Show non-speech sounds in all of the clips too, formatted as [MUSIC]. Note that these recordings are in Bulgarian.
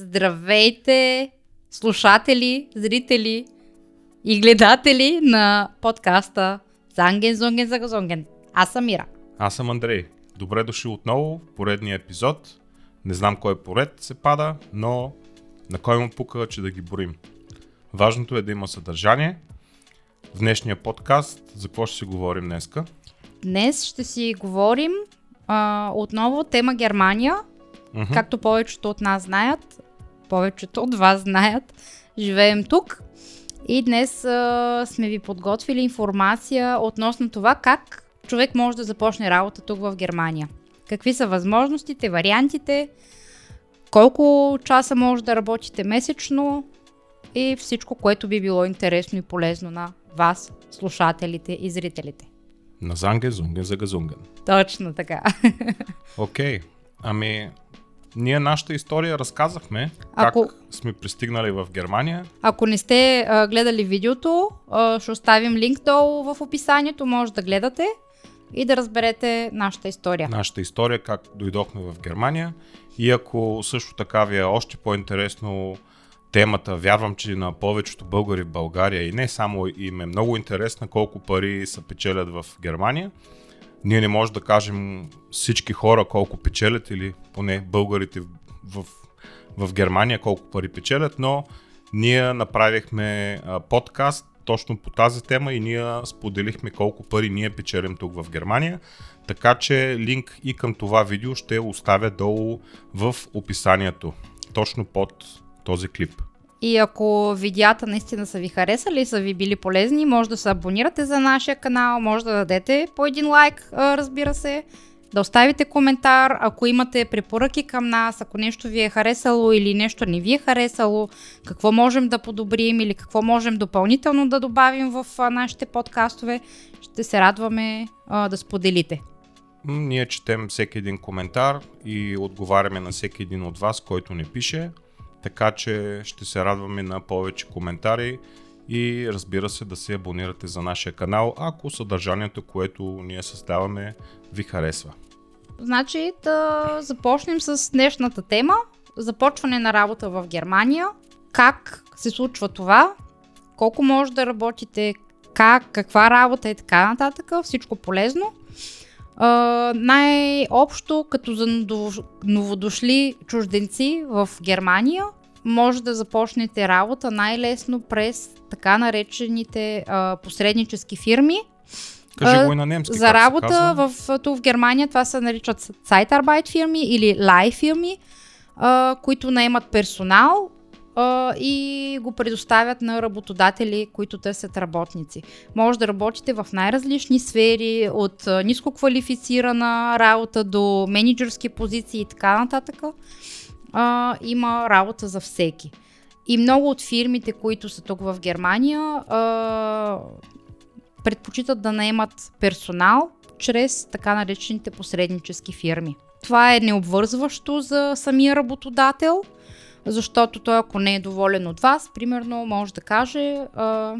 Здравейте, слушатели, зрители и гледатели на подкаста Занген, Зонген, Загазонген. Аз съм Мира. Аз съм Андрей. Добре дошли отново в поредния епизод. Не знам кой поред се пада, но на кой му пука, че да ги борим. Важното е да има съдържание. В днешния подкаст за какво ще си говорим днеска? Днес ще си говорим а, отново тема Германия. Мгм. Както повечето от нас знаят, повечето от вас знаят, живеем тук. И днес а, сме ви подготвили информация относно това как човек може да започне работа тук в Германия. Какви са възможностите, вариантите, колко часа може да работите месечно и всичко, което би било интересно и полезно на вас, слушателите и зрителите. На Занге, Зунген, за Газунген. Точно така. [LAUGHS] Окей, ами ние нашата история разказахме Ако- как сме пристигнали в Германия. Ако не сте а, гледали видеото, а, ще оставим линк долу в описанието, може да гледате и да разберете нашата история. Нашата история, как дойдохме в Германия. И ако също така ви е още по-интересно темата, вярвам, че на повечето българи в България и не само им е много интересна колко пари се печелят в Германия. Ние не можем да кажем всички хора колко печелят или поне българите в, в Германия колко пари печелят, но ние направихме подкаст точно по тази тема и ние споделихме колко пари ние печелим тук в Германия. Така че линк и към това видео ще оставя долу в описанието, точно под този клип. И ако видеята наистина са ви харесали и са ви били полезни, може да се абонирате за нашия канал, може да дадете по един лайк, разбира се, да оставите коментар, ако имате препоръки към нас, ако нещо ви е харесало или нещо не ви е харесало, какво можем да подобрим или какво можем допълнително да добавим в нашите подкастове, ще се радваме да споделите. Ние четем всеки един коментар и отговаряме на всеки един от вас, който ни пише, така че ще се радваме на повече коментари и разбира се да се абонирате за нашия канал, ако съдържанието, което ние създаваме, ви харесва. Значи да започнем с днешната тема. Започване на работа в Германия. Как се случва това? Колко може да работите? Как? Каква работа и така нататък? Всичко полезно. А, най-общо, като за ново- новодошли чужденци в Германия, може да започнете работа най-лесно през така наречените а, посреднически фирми, Кажи го и на немски. за работа в, тук в Германия това се наричат Zeitarbeit фирми или Лай фирми, а, които наемат персонал а, и го предоставят на работодатели, които търсят работници. Може да работите в най-различни сфери, от а, ниско квалифицирана работа до менеджерски позиции и така нататък. А, има работа за всеки. И много от фирмите, които са тук в Германия, а, предпочитат да наемат персонал чрез така наречените посреднически фирми. Това е необвързващо за самия работодател, защото той ако не е доволен от вас, примерно може да каже а,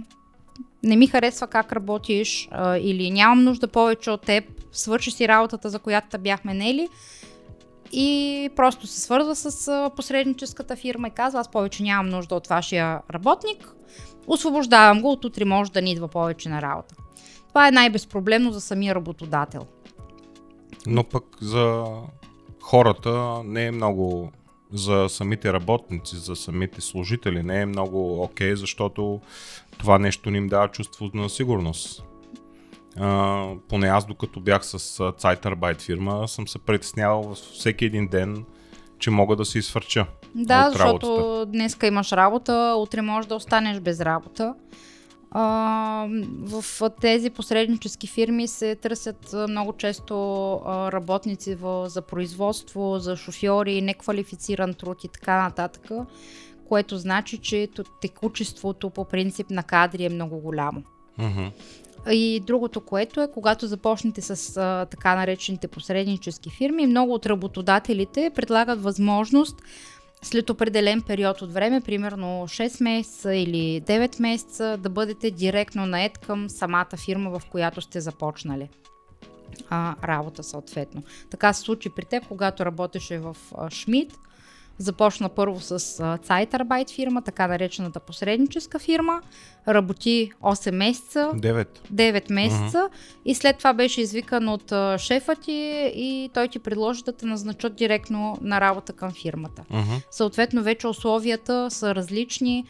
не ми харесва как работиш а, или нямам нужда повече от теб, свърши си работата, за която те бяхме нели и просто се свързва с посредническата фирма и казва аз повече нямам нужда от вашия работник, освобождавам го, от утре може да ни идва повече на работа. Това е най-безпроблемно за самия работодател. Но пък за хората не е много за самите работници, за самите служители не е много окей, защото това нещо не им дава чувство на сигурност. А, поне аз докато бях с Zeitarbeit фирма съм се притеснявал всеки един ден, че мога да се изфърча. Да, от защото днеска имаш работа, утре можеш да останеш без работа. А, в тези посреднически фирми се търсят много често работници в, за производство, за шофьори, неквалифициран труд и така нататък, което значи, че текучеството по принцип на кадри е много голямо. Мгм. И другото, което е, когато започнете с а, така наречените посреднически фирми, много от работодателите предлагат възможност след определен период от време, примерно 6 месеца или 9 месеца, да бъдете директно наед към самата фирма, в която сте започнали а, работа съответно. Така се случи при теб, когато работеше в Шмидт. Започна първо с Zeitarbeit фирма, така наречената посредническа фирма. Работи 8 месеца. 9. 9 месеца uh-huh. и след това беше извикан от шефа ти и той ти предложи да те назначат директно на работа към фирмата. Uh-huh. Съответно вече условията са различни.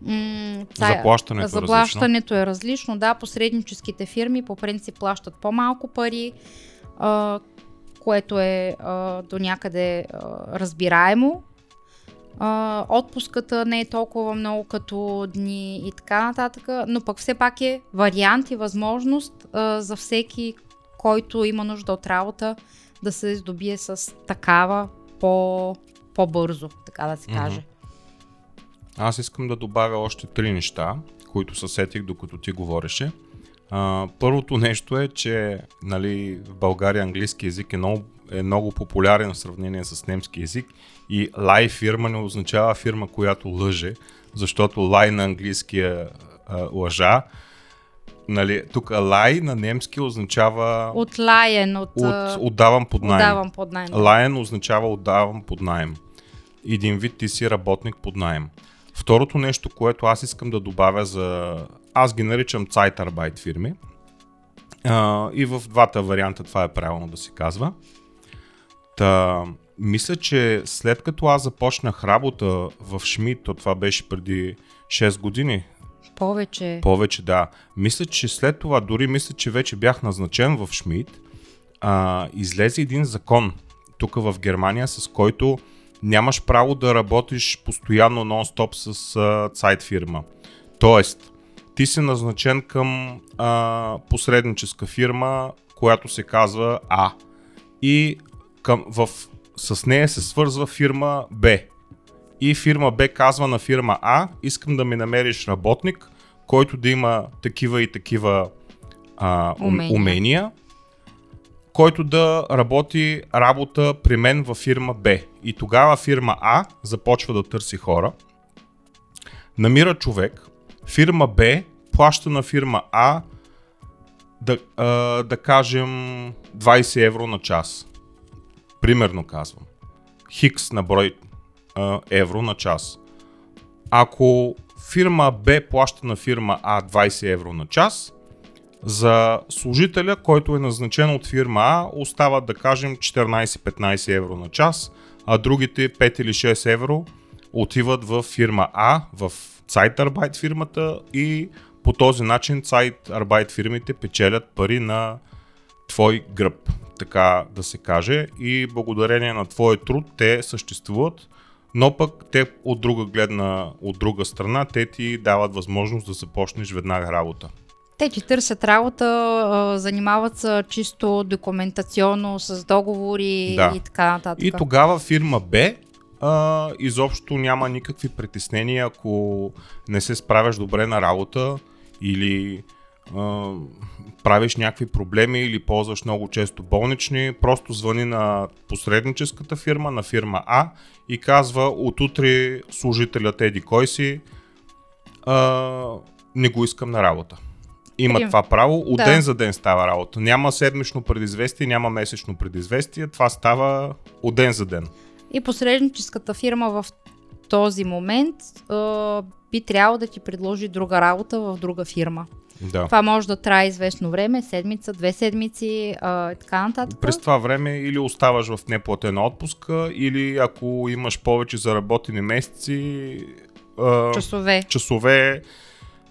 М- заплащането, е заплащането е различно. Да, посредническите фирми по принцип плащат по-малко пари, а, което е а, до някъде а, разбираемо. А, отпуската не е толкова много като дни и така нататък, но пък все пак е вариант и възможност а, за всеки, който има нужда от работа, да се здобие с такава по, по-бързо, така да се каже. Mm-hmm. Аз искам да добавя още три неща, които съсетих докато ти говореше. А, първото нещо е, че нали, в България английски язик е много, е много популярен в сравнение с немски язик и лай фирма не означава фирма, която лъже, защото лай на английския а, лъжа. Нали, тук лай на немски означава... От лайен, от... от отдавам под найем. Отдавам под найем. Лайен означава отдавам под найем. Един вид ти си работник под найем. Второто нещо, което аз искам да добавя за... Аз ги наричам Zeitarbeit фирми. А, и в двата варианта това е правилно да се казва. Та, мисля, че след като аз започнах работа в Шмидт, то това беше преди 6 години. Повече. Повече, да. Мисля, че след това, дори мисля, че вече бях назначен в Шмидт, а, излезе един закон тук в Германия, с който нямаш право да работиш постоянно нон-стоп с а, сайт фирма. Тоест, ти си назначен към а, посредническа фирма, която се казва А. И към, в, с нея се свързва фирма Б. И фирма Б казва на фирма А, искам да ми намериш работник, който да има такива и такива а, умения. умения който да работи работа при мен във фирма Б. И тогава фирма А започва да търси хора, намира човек, фирма Б плаща на фирма А да, а, да кажем 20 евро на час. Примерно казвам. Хикс на брой а, евро на час. Ако фирма Б плаща на фирма А 20 евро на час, за служителя, който е назначен от фирма А, остават да кажем 14-15 евро на час, а другите 5 или 6 евро отиват в фирма А, в Zeitarbeit фирмата и по този начин Zeitarbeit фирмите печелят пари на твой гръб, така да се каже, и благодарение на твой труд те съществуват, но пък те от друга гледна, от друга страна, те ти дават възможност да започнеш веднага работа. Те ти търсят работа, занимават се чисто документационно с договори да. и така нататък. И тогава фирма Б а, изобщо няма никакви притеснения, ако не се справяш добре на работа или а, правиш някакви проблеми или ползваш много често болнични, просто звъни на посредническата фирма, на фирма А и казва от утре служителят еди кой си, а, не го искам на работа има Прим. това право. От да. ден за ден става работа. Няма седмично предизвестие, няма месечно предизвестие. Това става от ден за ден. И посредническата фирма в този момент а, би трябвало да ти предложи друга работа в друга фирма. Да. Това може да трае известно време, седмица, две седмици а, и така нататък. През това време или оставаш в неплатена отпуска, или ако имаш повече заработени месеци, а, часове. часове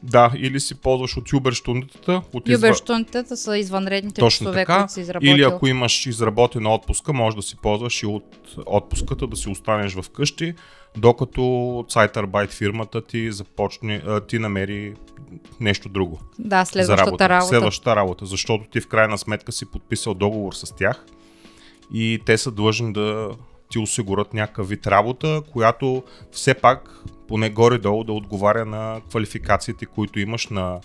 да, или си ползваш от юберштундата. От Юберштундата са извънредните Точно часове, така. които си изработил. Или ако имаш изработена отпуска, може да си ползваш и от отпуската, да си останеш в къщи, докато Zeitarbeit фирмата ти започне, ти намери нещо друго. Да, следващата работа. работа. Следващата работа, защото ти в крайна сметка си подписал договор с тях и те са длъжни да ти осигурят някакъв вид работа, която все пак поне горе-долу да отговаря на квалификациите, които имаш, на,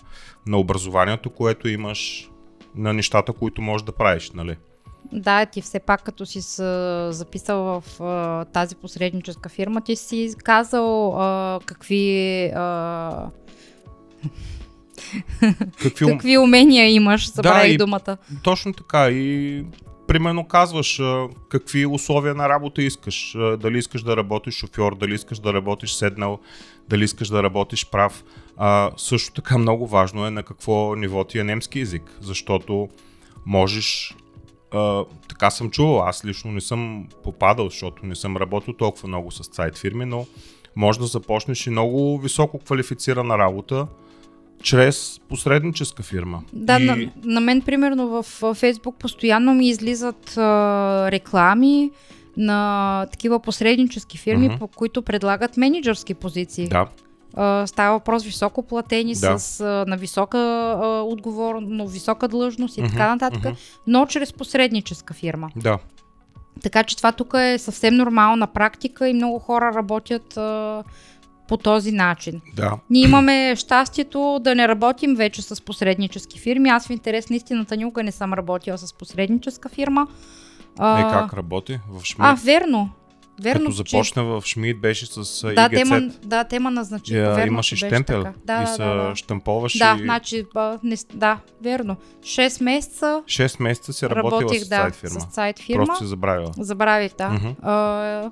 на образованието, което имаш, на нещата, които можеш да правиш, нали? Да, ти все пак като си записал в а, тази посредническа фирма, ти си казал а, какви а, какви, [LAUGHS] какви умения имаш, забравих да, думата. Точно така и примерно казваш какви условия на работа искаш. Дали искаш да работиш шофьор, дали искаш да работиш седнал, дали искаш да работиш прав. Също така много важно е на какво ниво ти е немски язик, защото можеш така съм чувал, аз лично не съм попадал, защото не съм работил толкова много с сайт фирми, но може да започнеш и много високо квалифицирана работа чрез посредническа фирма. Да, и... на, на мен примерно в Фейсбук постоянно ми излизат а, реклами на такива посреднически фирми, Мгм. по които предлагат менеджерски позиции. Да, става въпрос високо платени, Да. с, на висока а, отговорно, висока длъжност и така нататък, но чрез посредническа фирма. да. Така че това тук е съвсем нормална практика и много хора работят по този начин. Да, Ние имаме щастието да не работим вече с посреднически фирми. Аз в интерес на истината никога не съм работила с посредническа фирма. А, е как работи в Шмид. а верно. Верно, Като започна в Шмид беше с да, ИГЦ. тема, да, тема. Я, верно, имаше че штемпел. Да, и се да, да. штамповаш Да, и значи, а, не, да, верно. 6 месеца 6 месеца си работила работих с сайт фирма. с сайт фирма. Просто си забравила. Забравих, да. Мгм. А,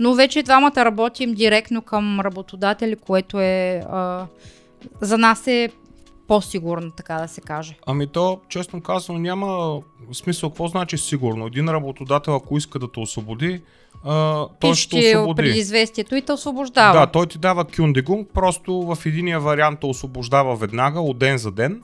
но вече двамата работим директно към работодатели, което е а, за нас е по-сигурно, така да се каже. Ами то, честно казано, няма смисъл. Какво значи сигурно? Един работодател, ако иска да те освободи, а, той ще Пише освободи. преди известието и те освобождава. Да, той ти дава кюндегунг, просто в единия вариант те освобождава веднага, от ден за ден,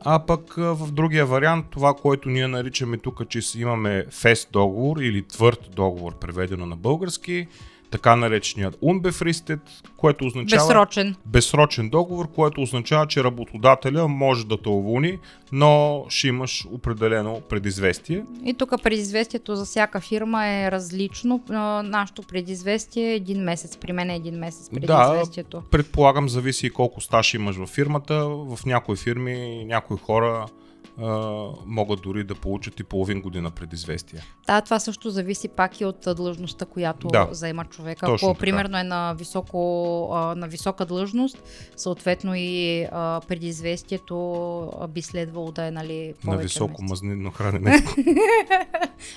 а пък в другия вариант, това, което ние наричаме тук, че си имаме фест договор или твърд договор, преведено на български, така нареченият unbefristed, което означава Безсрочен. безсрочен договор, което означава, че работодателя може да те уволни, но ще имаш определено предизвестие. И тук предизвестието за всяка фирма е различно. Нашето предизвестие е един месец. При мен е един месец предизвестието. Предполагам, зависи и колко стаж имаш във фирмата. В някои фирми, някои хора а, могат дори да получат и половин година предизвестие. Да, това също зависи пак и от длъжността, която Да. заема човека. Точно Ако така. примерно е на, високо, а, на висока длъжност, съответно и а, предизвестието би следвало да е нали, на повече високо месеци. мазнинно хранене. [LAUGHS]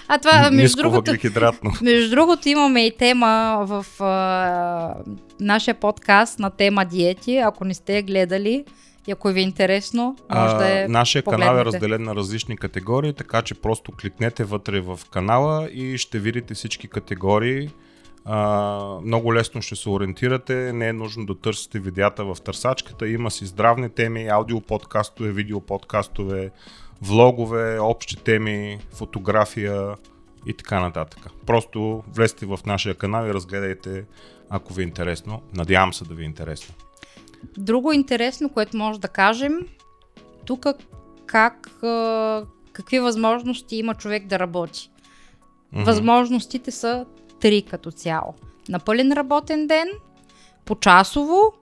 А това, между другото. [LAUGHS] Между другото, имаме и тема в а, нашия подкаст на тема диети. Ако не сте гледали и ако ви е интересно, може да е. нашия канал е разделен на различни категории, така че просто кликнете вътре в канала и ще видите всички категории. А, много лесно ще се ориентирате, не е нужно да търсите видеята в търсачката, има си здравни теми, аудиоподкастове, видеоподкастове, влогове, общи теми, фотография и така нататък. Просто влезте в нашия канал и разгледайте, ако ви е интересно. Надявам се да ви е интересно. Друго интересно, което може да кажем, тук как, какви възможности има човек да работи. Мгм. Възможностите са три като цяло. На пълен работен ден, почасово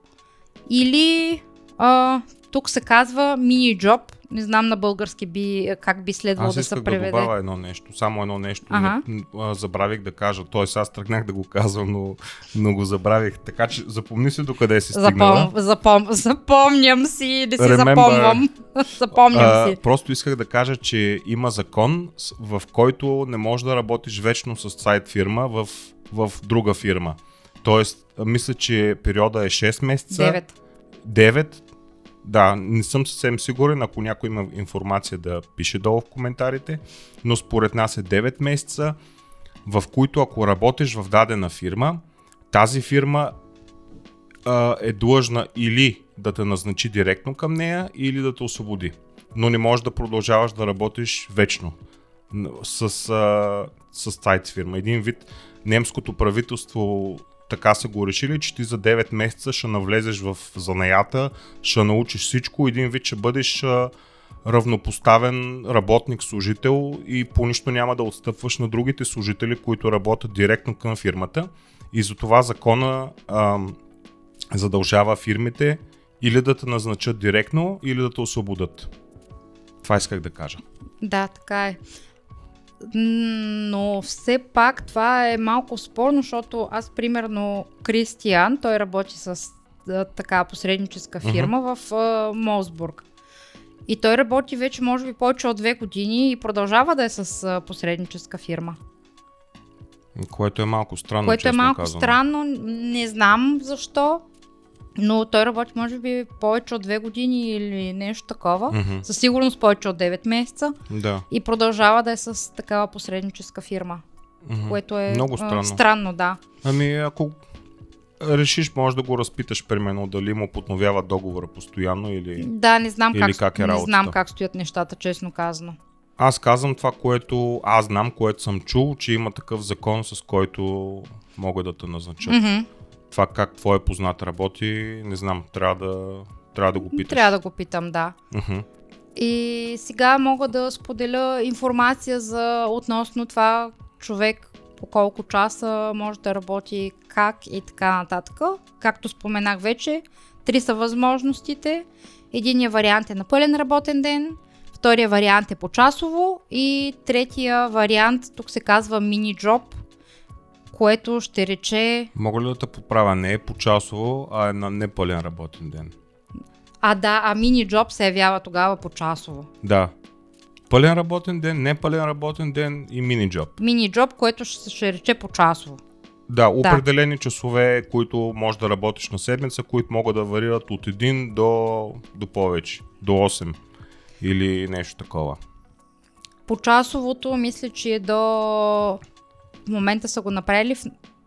или а, тук се казва мини джоб. Не знам на български би, как би следвало Аз да се да преведе. добавя едно нещо, само едно нещо. Ага. Не, а, забравих да кажа, т.е. аз тръгнах да го казвам, но, но го забравих. Така че запомни си докъде си стигнала. Запом, запом, запомням си, не си Remember. запомвам. [LAUGHS] запомням А, си. просто исках да кажа, че има закон, в който не можеш да работиш вечно с сайт фирма в, в друга фирма. Тоест, мисля, че периода е 6 месеца. Девет. 9. Да, не съм съвсем сигурен, ако някой има информация да пише долу в коментарите, но според нас е 9 месеца, в които ако работиш в дадена фирма, тази фирма а, е длъжна или да те назначи директно към нея, или да те освободи. Но не можеш да продължаваш да работиш вечно с, а, с сайт фирма. Един вид немското правителство така са го решили, че ти за 9 месеца ще навлезеш в занаята, ще научиш всичко, един вид ще бъдеш равнопоставен работник, служител и по нищо няма да отстъпваш на другите служители, които работят директно към фирмата. И затова закона а, задължава фирмите или да те назначат директно, или да те освободят. Това исках да кажа. Да, така е. Но все пак това е малко спорно, защото аз примерно Кристиян, той работи с а, така посредническа фирма в а, Молсбург. И той работи вече може би повече от две години и продължава да е с а, посредническа фирма. Което е малко странно, Което е малко казано. странно, не знам защо, но той работи може би повече от две години или нещо такова. Мгм. Със сигурност повече от 9 месеца Да. и продължава да е с такава посредническа фирма, Мгм. което е Много странно. странно, да. Ами, ако решиш, може да го разпиташ, примерно, дали му подновява договора постоянно или... Да, не знам Или как, как е не работата? знам как стоят нещата, честно казано. Аз казвам това, което аз знам, което съм чул, че има такъв закон, с който могат да те назначат. Мгм. Това как твой познат работи, не знам, трябва да, трябва да го питаш. Трябва да го питам, да. Мгм. И сега мога да споделя информация за относно това човек по колко часа може да работи, как и така нататък. Както споменах вече, три са възможностите. Единият вариант е на пълен работен ден, втория вариант е по часово и третия вариант, тук се казва мини джоб, което ще рече... Мога ли да те поправя? Не е по-часово, а е на непълен работен ден. А да, а мини джоб се явява тогава по часово. Да. Пълен работен ден, непълен работен ден и мини джоб. Мини джоб, което ще, ще рече по часово. Да, определени часове, които може да работиш на седмица, които могат да варират от 1 до, до повече, до 8 или нещо такова. По часовото мисля, че е до... В момента са го направили в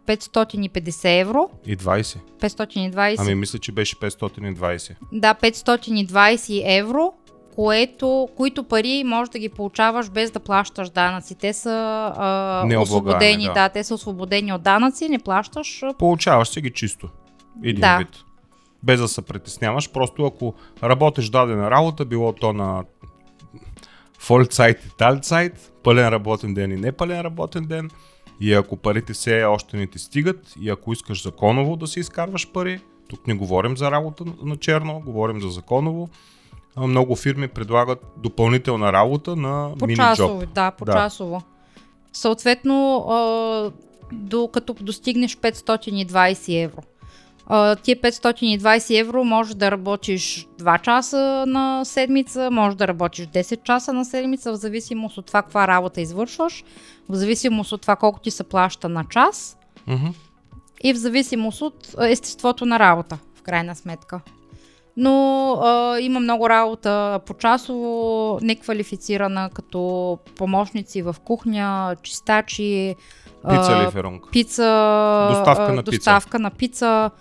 550 евро. И 20. 520. Ами мисля, че беше 520. Да, 520 евро, което, които пари може да ги получаваш без да плащаш данъци. Те са а, освободени, да. да. те са освободени от данъци, не плащаш. Получаваш си ги чисто. Един Да. вид. Без да се притесняваш. Просто ако работиш дадена работа, било то на Фолцайт и Тальцайт, пълен работен ден и непълен работен ден, и ако парите все още не ти стигат, и ако искаш законово да си изкарваш пари, тук не говорим за работа на черно, говорим за законово, много фирми предлагат допълнителна работа на По мини да, по Да. Съответно, докато достигнеш 520 евро. А, тия 520 евро може да работиш 2 часа на седмица, може да работиш 10 часа на седмица, в зависимост от това каква работа извършваш, в зависимост от това колко ти се плаща на час Мгм. и в зависимост от естеството на работа, в крайна сметка. Но а, има много работа по часово, неквалифицирана, като помощници в кухня, чистачи, Пица ли пица, Доставка на пица. доставка на пица.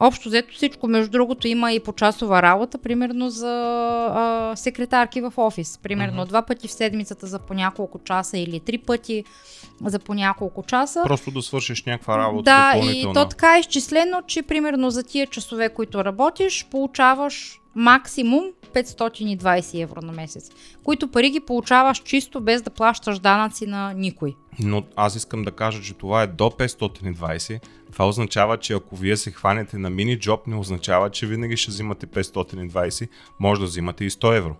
Общо взето всичко, между другото има и почасова работа, примерно за а, секретарки в офис. Примерно Мгм. два пъти в седмицата за по няколко часа или три пъти за по няколко часа. Просто да свършиш някаква работа Да, и то така е изчислено, че примерно за тия часове, които работиш, получаваш максимум 520 евро на месец, които пари ги получаваш чисто без да плащаш данъци на никой. Но аз искам да кажа, че това е до 520. Това означава, че ако вие се хванете на мини джоб, не означава, че винаги ще взимате 520. Може да взимате и 100 евро.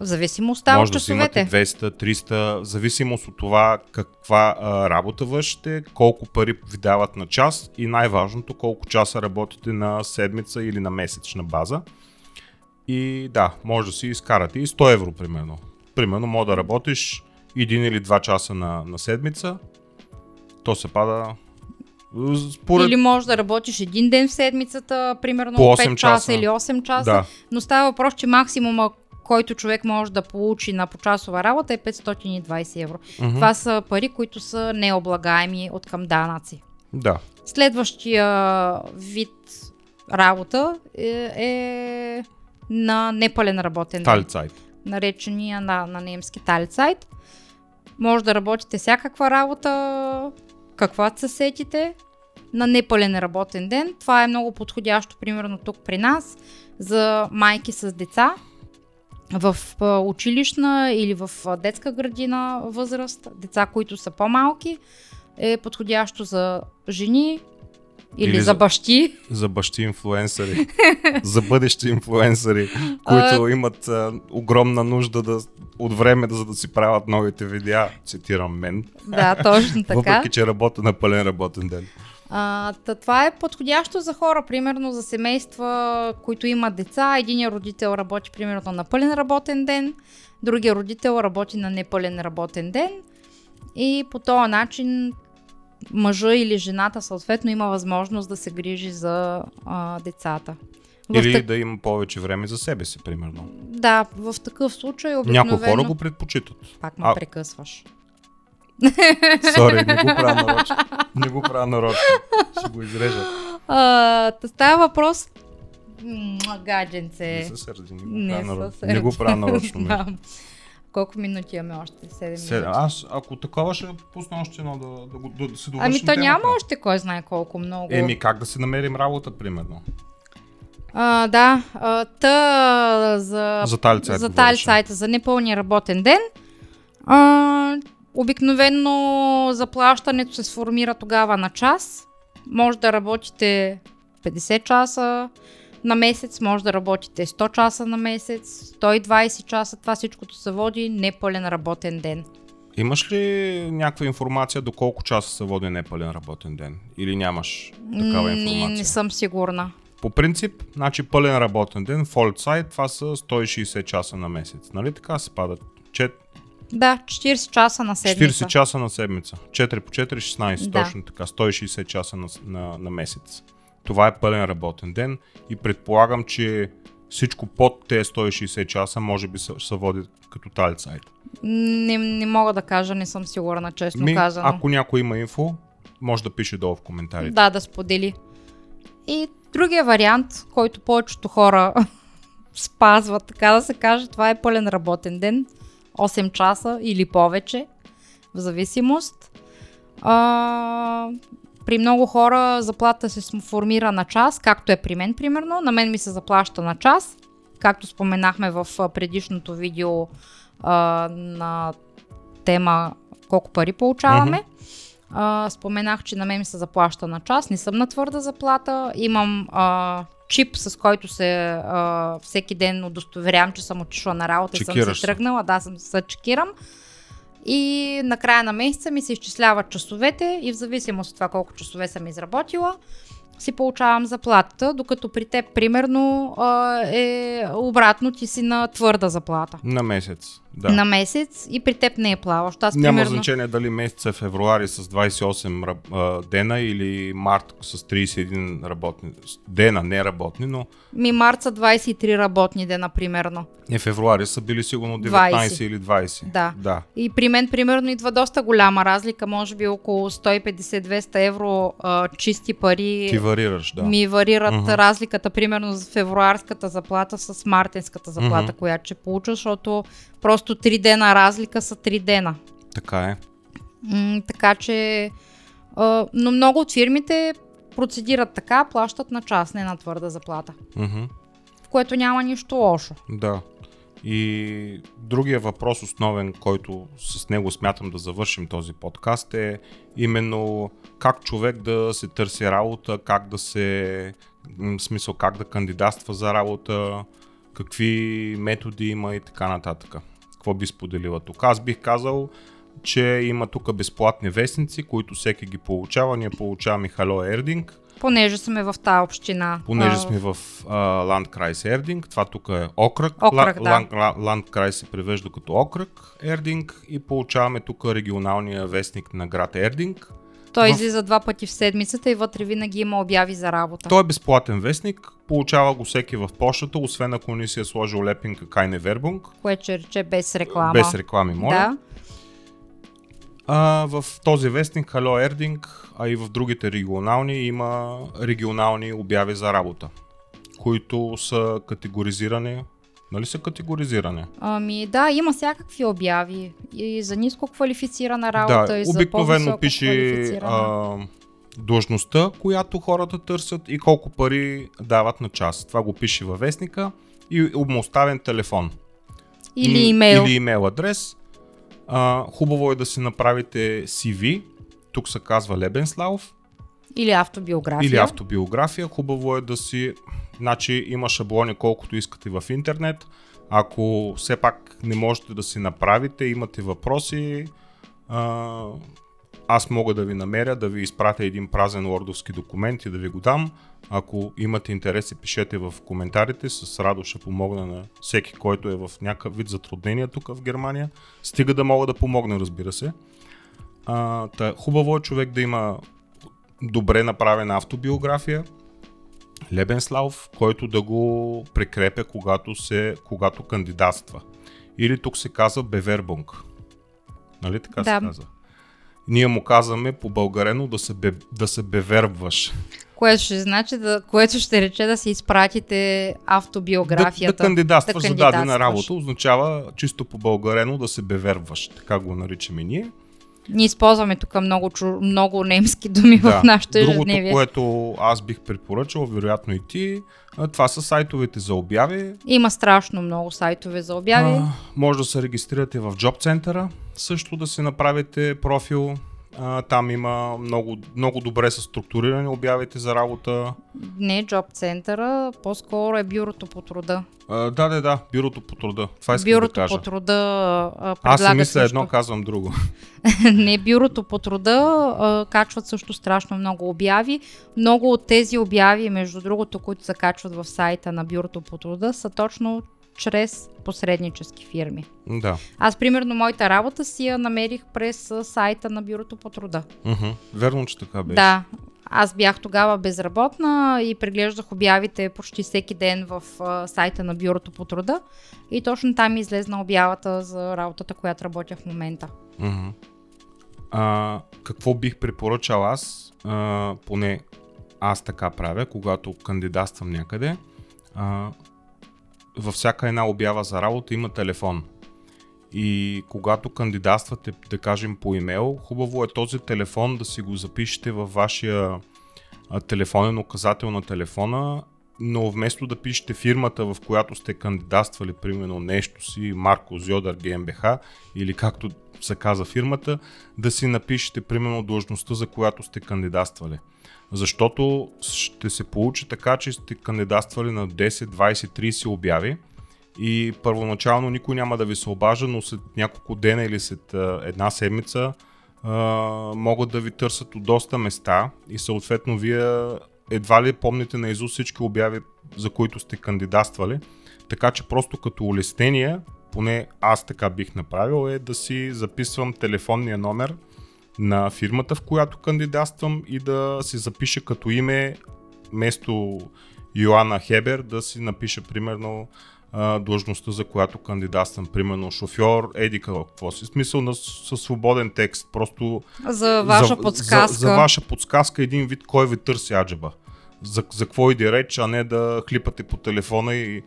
В зависимост от Може да взимате 200, 300, в зависимост от това каква а, работа вършите, колко пари ви дават на час и най-важното колко часа работите на седмица или на месечна база. И да, може да си изкарате и 100 евро примерно. Примерно може да работиш един или два часа на, на седмица, то се пада според... Или може да работиш един ден в седмицата, примерно По 8 5 часа, часа. или 8 часа. Да. Но става въпрос, че максимума, който човек може да получи на почасова работа е 520 евро. Мгм. Това са пари, които са необлагаеми от към данъци. Да. Следващия вид работа е, е на непълен работен ден. Талцайт. Наречения на, на немски талицайт. Може да работите всякаква работа, каквато се сетите, на непълен работен ден. Това е много подходящо, примерно тук при нас, за майки с деца в училищна или в детска градина възраст, деца, които са по-малки, е подходящо за жени или, Или за бащи. за бащи инфлуенсъри, [LAUGHS] за бъдещи инфлуенсъри, които имат а, огромна нужда да, от време, да, за да си правят новите видеа, цитирам мен, Да, точно [LAUGHS] така. въпреки че работя на пълен работен ден. А, та, това е подходящо за хора, примерно за семейства, които имат деца. Един родител работи примерно на пълен работен ден, другия родител работи на непълен работен ден и по този начин мъжа или жената съответно има възможност да се грижи за а, децата. В Или так- да има повече време за себе си, примерно. Да, в такъв случай обикновено... Някои хора го предпочитат. Пак ме А- прекъсваш. [LAUGHS] Сори, не го правя нарочно. Не го правя нарочно. Ще го изрежа. А, става въпрос... Гадженце. Не се сърди, не го правя нарочно. Не го правя нарочно. [LAUGHS] Колко минути имаме още? 7 Седем. минути. Аз, ако такова ще пусна още едно да, да, да, да се довършим Ами то темата. няма още кой знае колко много. Еми, как да си намерим работа, примерно? А, да, а, та за, За тали сайт за говориш. тали сайта за непълния работен ден. А, обикновено заплащането се сформира тогава на час. Може да работите 50 часа на месец, може да работите 100 часа на месец, 120 часа. Това всичкото се води непълен работен ден. Имаш ли някаква информация до колко часа се води непълен работен ден? Или нямаш такава Не, информация? не съм сигурна. По принцип, значи пълен работен ден, фолт сайт, това са 160 часа на месец. Нали така се падат? Чет... Да, 40 часа на седмица. 40 часа на седмица. 4 по 4, 16, Да. точно така. 160 часа на, на, на месец. Това е пълен работен ден и предполагам, че всичко под тези 160 часа може би се, се води като тали сайт. Не, не мога да кажа, не съм сигурна, честно Ми, казано. ако някой има инфо, може да пише долу в коментарите. Да, да сподели. И другия вариант, който повечето хора [LAUGHS] спазват, така да се каже, това е пълен работен ден. 8 часа или повече, в зависимост. А, при много хора заплата се формира на час, както е при мен, примерно. На мен ми се заплаща на час, както споменахме в предишното видео а, на тема колко пари получаваме. А, споменах, че на мен ми се заплаща на час, не съм на твърда заплата, имам а, чип, с който се а, всеки ден удостоверявам, че съм отишла на работа и съм се. тръгнала, да, съм се чекирам. И на края на месеца ми се изчисляват часовете и в зависимост от това колко часове съм изработила, си получавам заплатата, докато при теб, примерно, е обратно, ти си на твърда заплата. На месец. Да. На месец и при теб не е плаващ. Аз, Няма примерно, значение дали месец е февруари с 28 раб- а, дена или март с 31 работни дена, не работни, но Ми март са 23 работни дена, примерно. не февруари са били сигурно 19 20. или 20. Да. да. И при мен, примерно, идва доста голяма разлика, може би около 150-200 евро а, чисти пари. Ти варираш, да. Ми варират Мгм. разликата, примерно, за февруарската заплата с мартинската заплата, Мгм. която ще получа, защото просто 3 дена разлика са 3 дена. Така е. М, така че, а, но много от фирмите процедират така, плащат на час, не на твърда заплата, Мгм. в което няма нищо лошо. Да. И другия въпрос основен, който с него смятам да завършим този подкаст е именно как човек да се търси работа, как да се, в смисъл как да кандидатства за работа, какви методи има и така нататък. Какво би споделила тук? Аз бих казал, че има тук безплатни вестници, които всеки ги получава. Ние получаваме Hello Ердинг, Понеже сме в тази община. Понеже а, сме в uh, Ландкрайс Ердинг, това тук е окръг. Окръг, да. Ланд, Ландкрайс се превежда като окръг Ердинг и получаваме тук регионалния вестник на град Ердинг. Той в- излиза два пъти в седмицата и вътре винаги има обяви за работа. Той е безплатен вестник, получава го всеки в почтата, освен ако не си е сложил лепинка Кайне Вербунг, Което ще рече без реклама. без реклами, моля. Да. А, в този вестник Hello Ердинг, а и в другите регионални има регионални обяви за работа, които са категоризирани. Нали са категоризирани? Ами да, има всякакви обяви. И за ниско квалифицирана работа, да, и за обикновено пише а, длъжността, която хората търсят и колко пари дават на час. Това го пише във вестника и обмоставен телефон. Или имейл. Или имейл адрес. А, хубаво е да си направите CV. Тук се казва Лебенслав. Или автобиография. Или автобиография. Хубаво е да си... Значи има шаблони колкото искате в интернет. Ако все пак не можете да си направите, имате въпроси, аз мога да ви намеря, да ви изпратя един празен лордовски документ и да ви го дам. Ако имате интерес, пишете в коментарите. С радост ще помогна на всеки, който е в някакъв вид затруднения тук в Германия. Стига да мога да помогна, разбира се. А, та, хубаво е човек да има добре направена автобиография, Лебенслав, който да го прекрепя, когато, се, когато кандидатства. Или тук се казва Бевербунг. Нали така Да. се казва? Ние му казваме по българено да се, бе, да се бевербваш. Което ще значи, да, което ще рече да си изпратите Да, автобиографията. да кандидатстваш да за дадена работа означава чисто по българено да се бевербваш. Така го наричаме ние. Ние използваме тук много, чу- много немски думи в нашето Другото, ежедневие. което аз бих препоръчал, вероятно и ти, това са сайтовете за обяви. Има страшно много сайтове за обяви. А, може да се регистрирате в Job Center, също да си направите профил. А, там има много, много добре са структурирани обявите за работа. Не Job центъра, по-скоро е бюрото по труда. А, да, да, да, бюрото по труда. Това искам бюрото да кажа. по труда а, Аз си мисля също. едно, казвам друго. [LAUGHS] Не, бюрото по труда а, качват също страшно много обяви. Много от тези обяви, между другото, които се качват в сайта на бюрото по труда, са точно чрез посреднически фирми. Да. Аз, примерно, моята работа си я намерих през сайта на бюрото по труда. Мгм. Верно, че така беше. Да. Аз бях тогава безработна и преглеждах обявите почти всеки ден в а, сайта на бюрото по труда. И точно там излезна обявата за работата, която работя в момента. Мгм. А, какво бих препоръчал аз, а, поне аз така правя, когато кандидатствам някъде, а, във всяка една обява за работа има телефон. И когато кандидатствате, да кажем по имейл, хубаво е този телефон да си го запишете във вашия телефонен указател на телефона, но вместо да пишете фирмата, в която сте кандидатствали, примерно нещо си, Марко Зьодър ГМБХ или както се каза фирмата, да си напишете примерно длъжността, за която сте кандидатствали. Защото ще се получи така, че сте кандидатствали на 10, 20, 30 обяви и първоначално никой няма да ви се обажа, но след няколко дена или след една седмица могат да ви търсят от доста места и съответно вие едва ли помните на изуст всички обяви, за които сте кандидатствали. Така че просто като улеснение, поне аз така бих направил, е да си записвам телефонния номер на фирмата, в която кандидатствам и да си запиша като име вместо Йоанна Хебер да си напиша примерно а, длъжността, за която кандидатствам, примерно шофьор, еди какво си. Смисъл на, със свободен текст, просто За ваша за, подсказка. За, за ваша подсказка един вид кой ви търси аджаба. За, за какво иде реч, а не да хлипате по телефона и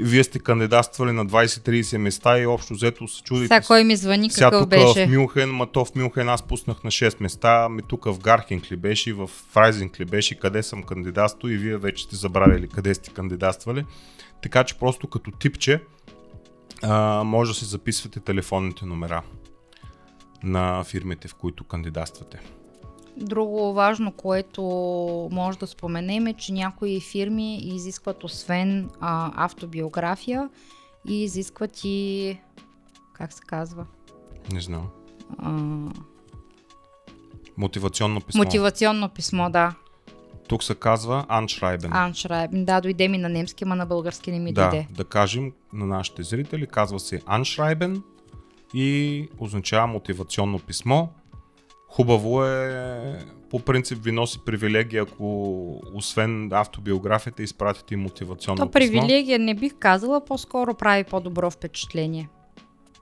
вие сте кандидатствали на 20-30 места и общо взето се чудите. Сега кой ми звъни, Сега какъв тук беше? в Мюнхен, ма то в Мюнхен аз пуснах на 6 места, ми тук в Гархинг ли беше, в Фрайзинг ли беше, къде съм кандидатство и вие вече сте забравили къде сте кандидатствали. Така че просто като типче а, може да си записвате телефонните номера на фирмите, в които кандидатствате. Друго важно, което може да споменем е, че някои фирми изискват освен а, автобиография и изискват и как се казва? Не знам. А, Мотивационно писмо. мотивационно писмо, да. Тук се казва Anschreiben. Аншрайбен. Да, дойде ми на немски, ма на български не ми да, дойде. да кажем на нашите зрители, казва се Anschreiben и означава мотивационно писмо. Хубаво е, по принцип ви носи привилегия, ако освен автобиографията изпратите и мотивационно То писмо. привилегия не бих казала, по-скоро прави по-добро впечатление.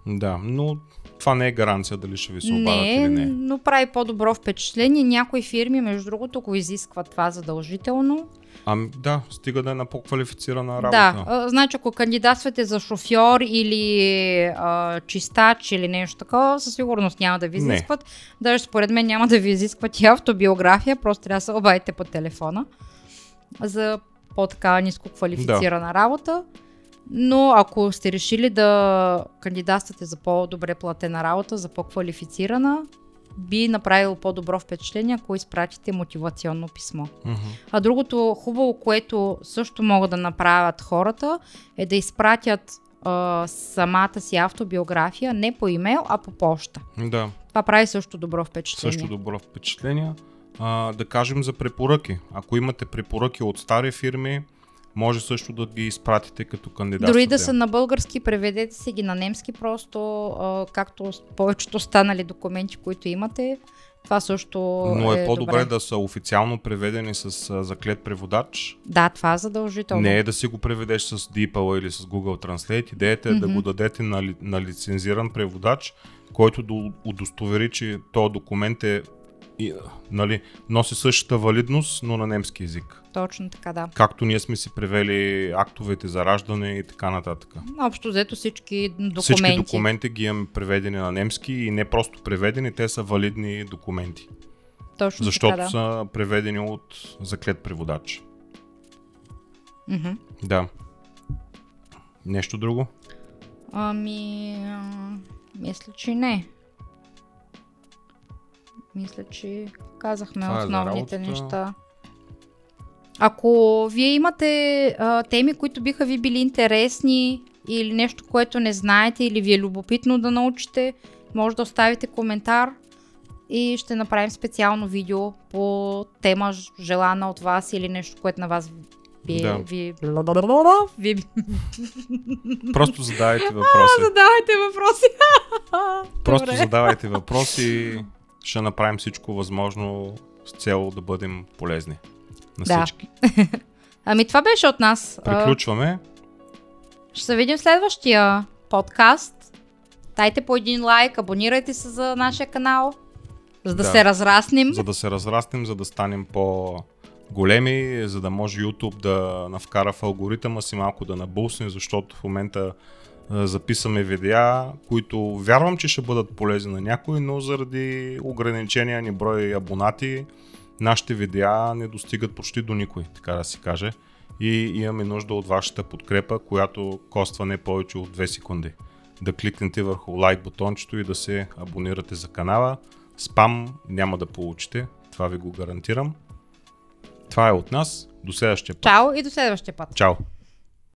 Да, но това не е гаранция дали ще ви се обадят Не, или не. но прави по-добро впечатление. Някои фирми, между другото, го изискват това задължително. Ами да, стига да е на по-квалифицирана работа. Да, а, значи ако кандидатствате за шофьор или а, чистач или нещо такова, със сигурност няма да ви Не. изискват. Даже според мен няма да ви изискват и автобиография, просто трябва да се обадите по телефона за по-така ниско квалифицирана работа. Но ако сте решили да кандидатствате за по-добре платена работа, за по-квалифицирана, би направило по-добро впечатление, ако изпратите мотивационно писмо. Мгм. А другото хубаво, което също могат да направят хората, е да изпратят а, самата си автобиография не по имейл, а по почта. Да, Това прави също добро впечатление. също добро впечатление. А, да кажем за препоръки. Ако имате препоръки от стари фирми, може също да ги изпратите като кандидат. Дори да са на български, преведете си ги на немски, просто а, както повечето останали документи, които имате. Това също Но е, е по-добре добре. да са официално преведени с а, заклет преводач. Да, това е задължително. Не е да си го преведеш с DeepL или с Google Translate. Идеята е да Мгм. го дадете на, на лицензиран преводач, който да удостовери, че този документ е и, нали, носи същата валидност, но на немски язик. Точно така, да. Както ние сме си превели актовете за раждане и така нататък. Общо взето всички документи. Всички документи ги имаме преведени на немски и не просто преведени, те са валидни документи. Точно Защото така, да. са преведени от заклет преводач. Мгм. Да. Нещо друго? Ами, а, мисля, че не. Мисля, че казахме Това е основните работата. неща. Ако вие имате а, теми, които биха ви били интересни или нещо, което не знаете или ви е любопитно да научите, може да оставите коментар и ще направим специално видео по тема желана от вас или нещо, което на вас ви, Да. ви, ви, Просто задавайте [LAUGHS] въпроси. задавайте въпроси. [LAUGHS] Просто Добре. задавайте въпроси. Ще направим всичко възможно с цел да бъдем полезни на Да. всички. [LAUGHS] Ами това беше от нас. Приключваме. Ще се видим в следващия подкаст. Дайте по един лайк, абонирайте се за нашия канал, за да, Да. се разраснем. За да се разрастем, за да станем по големи, за да може YouTube да навкара в алгоритъма си малко да набусне, защото в момента записаме видеа, които вярвам, че ще бъдат полезни на някой, но заради ограничения ни брой абонати, нашите видеа не достигат почти до никой, така да се каже. И имаме нужда от вашата подкрепа, която коства не повече от 2 секунди. Да кликнете върху лайк бутончето и да се абонирате за канала. Спам няма да получите, това ви го гарантирам. Това е от нас. До следващия път. Чао и до следващия път. Чао!